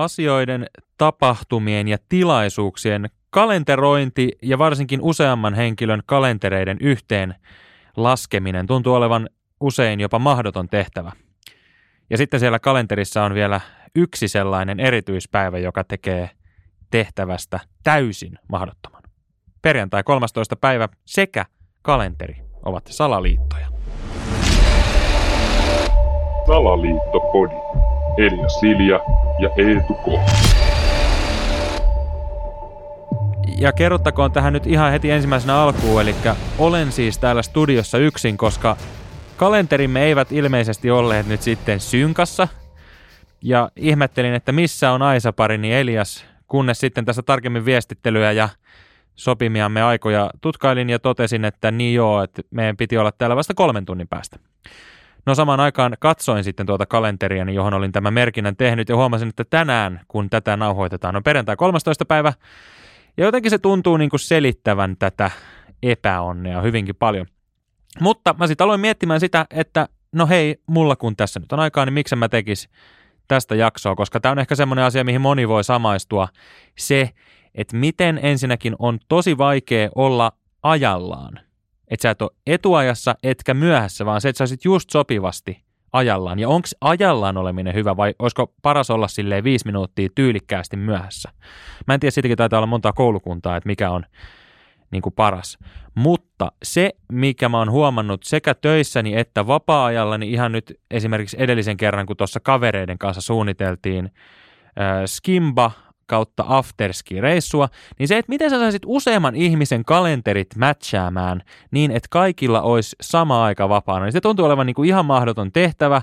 asioiden, tapahtumien ja tilaisuuksien kalenterointi ja varsinkin useamman henkilön kalentereiden yhteen laskeminen tuntuu olevan usein jopa mahdoton tehtävä. Ja sitten siellä kalenterissa on vielä yksi sellainen erityispäivä, joka tekee tehtävästä täysin mahdottoman. Perjantai 13. päivä sekä kalenteri ovat salaliittoja. Salaliittopodi. Elia Silja ja Eetu K. Ja kerrottakoon tähän nyt ihan heti ensimmäisenä alkuun, eli olen siis täällä studiossa yksin, koska kalenterimme eivät ilmeisesti olleet nyt sitten synkassa. Ja ihmettelin, että missä on Aisa-parini Elias, kunnes sitten tässä tarkemmin viestittelyä ja sopimiamme aikoja tutkailin ja totesin, että niin joo, että meidän piti olla täällä vasta kolmen tunnin päästä. No samaan aikaan katsoin sitten tuota kalenteria, johon olin tämän merkinnän tehnyt ja huomasin, että tänään, kun tätä nauhoitetaan, on perjantai 13. päivä. Ja jotenkin se tuntuu niin kuin selittävän tätä epäonnea hyvinkin paljon. Mutta mä sitten aloin miettimään sitä, että no hei, mulla kun tässä nyt on aikaa, niin miksi mä tekis tästä jaksoa, koska tämä on ehkä semmoinen asia, mihin moni voi samaistua. Se, että miten ensinnäkin on tosi vaikea olla ajallaan – että sä et ole etuajassa etkä myöhässä, vaan se, että sä olisit just sopivasti ajallaan. Ja onko ajallaan oleminen hyvä vai olisiko paras olla silleen viisi minuuttia tyylikkäästi myöhässä? Mä en tiedä, siitäkin taitaa olla monta koulukuntaa, että mikä on niin kuin paras. Mutta se, mikä mä oon huomannut sekä töissäni että vapaa-ajallani ihan nyt esimerkiksi edellisen kerran, kun tuossa kavereiden kanssa suunniteltiin äh, Skimba kautta afterski-reissua, niin se, että miten sä saisit useamman ihmisen kalenterit matchaamaan niin, että kaikilla olisi sama aika vapaana, niin se tuntuu olevan niin kuin ihan mahdoton tehtävä.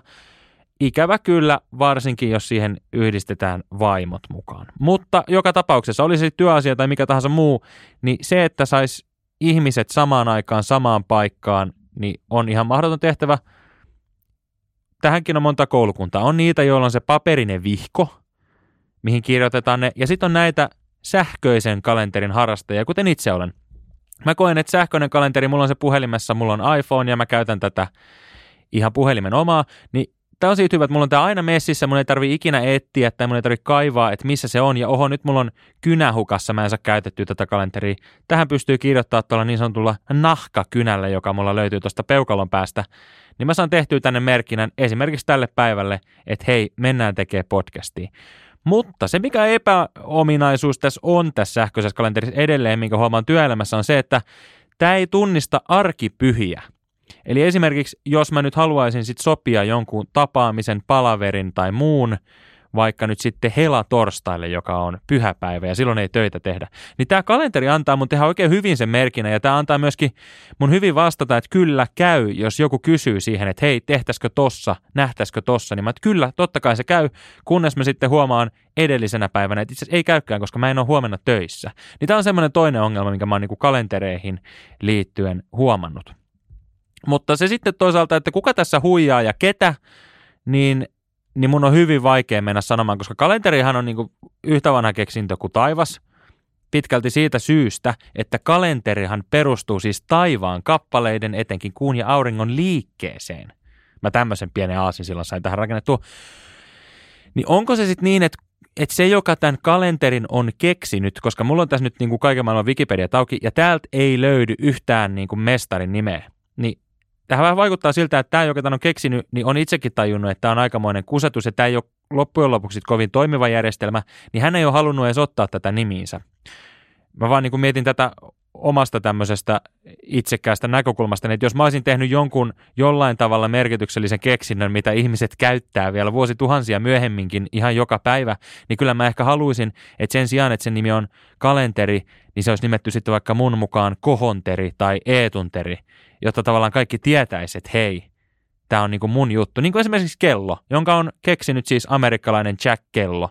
Ikävä kyllä, varsinkin jos siihen yhdistetään vaimot mukaan. Mutta joka tapauksessa, olisi se työasia tai mikä tahansa muu, niin se, että sais ihmiset samaan aikaan samaan paikkaan, niin on ihan mahdoton tehtävä. Tähänkin on monta koulukuntaa. On niitä, joilla on se paperinen vihko, mihin kirjoitetaan ne. Ja sitten on näitä sähköisen kalenterin harrastajia, kuten itse olen. Mä koen, että sähköinen kalenteri, mulla on se puhelimessa, mulla on iPhone ja mä käytän tätä ihan puhelimen omaa, niin tämä on siitä hyvä, että mulla on tämä aina messissä, mun ei tarvi ikinä etsiä tai mun ei tarvi kaivaa, että missä se on. Ja oho, nyt mulla on kynähukassa, mä en saa käytettyä tätä kalenteria. Tähän pystyy kirjoittaa tuolla niin sanotulla nahkakynällä, joka mulla löytyy tuosta peukalon päästä. Niin mä saan tehtyä tänne merkinnän esimerkiksi tälle päivälle, että hei, mennään tekemään podcastia. Mutta se, mikä epäominaisuus tässä on tässä sähköisessä kalenterissa edelleen, minkä huomaan työelämässä, on se, että tämä ei tunnista arkipyhiä. Eli esimerkiksi, jos mä nyt haluaisin sit sopia jonkun tapaamisen, palaverin tai muun, vaikka nyt sitten hela-torstaille, joka on pyhäpäivä ja silloin ei töitä tehdä. Niin tämä kalenteri antaa mun tehdä oikein hyvin sen merkinä ja tämä antaa myöskin mun hyvin vastata, että kyllä käy, jos joku kysyy siihen, että hei, tehtäisikö tossa, nähtäisikö tossa, niin mä että kyllä, totta kai se käy, kunnes mä sitten huomaan edellisenä päivänä, että itse ei käykään, koska mä en ole huomenna töissä. Niin tämä on semmoinen toinen ongelma, minkä mä oon niin kalentereihin liittyen huomannut. Mutta se sitten toisaalta, että kuka tässä huijaa ja ketä, niin niin mun on hyvin vaikea mennä sanomaan, koska kalenterihan on niin yhtä vanha keksintö kuin taivas. Pitkälti siitä syystä, että kalenterihan perustuu siis taivaan kappaleiden, etenkin kuun ja auringon liikkeeseen. Mä tämmöisen pienen aasin silloin sain tähän rakennettua. Niin onko se sitten niin, että että se, joka tämän kalenterin on keksinyt, koska mulla on tässä nyt niin kuin kaiken maailman Wikipedia tauki, ja täältä ei löydy yhtään niin kuin mestarin nimeä, niin Tähän vähän vaikuttaa siltä, että tämä, joka tämän on keksinyt, niin on itsekin tajunnut, että tämä on aikamoinen kusetus ja tämä ei ole loppujen lopuksi kovin toimiva järjestelmä, niin hän ei ole halunnut edes ottaa tätä nimiinsä. Mä vaan niin kuin mietin tätä omasta tämmöisestä itsekkäästä näkökulmasta, niin että jos mä olisin tehnyt jonkun jollain tavalla merkityksellisen keksinnön, mitä ihmiset käyttää vielä vuosituhansia myöhemminkin ihan joka päivä, niin kyllä mä ehkä haluaisin, että sen sijaan, että sen nimi on kalenteri, niin se olisi nimetty sitten vaikka mun mukaan kohonteri tai eetunteri, jotta tavallaan kaikki tietäisi, että hei, tämä on niin kuin mun juttu. Niin kuin esimerkiksi kello, jonka on keksinyt siis amerikkalainen Jack Kello.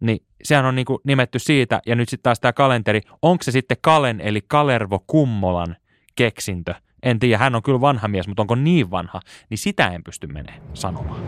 Niin sehän on niin kuin nimetty siitä, ja nyt sitten taas tämä kalenteri, onko se sitten Kalen eli Kalervo Kummolan keksintö? En tiedä, hän on kyllä vanha mies, mutta onko niin vanha, niin sitä en pysty menemään sanomaan.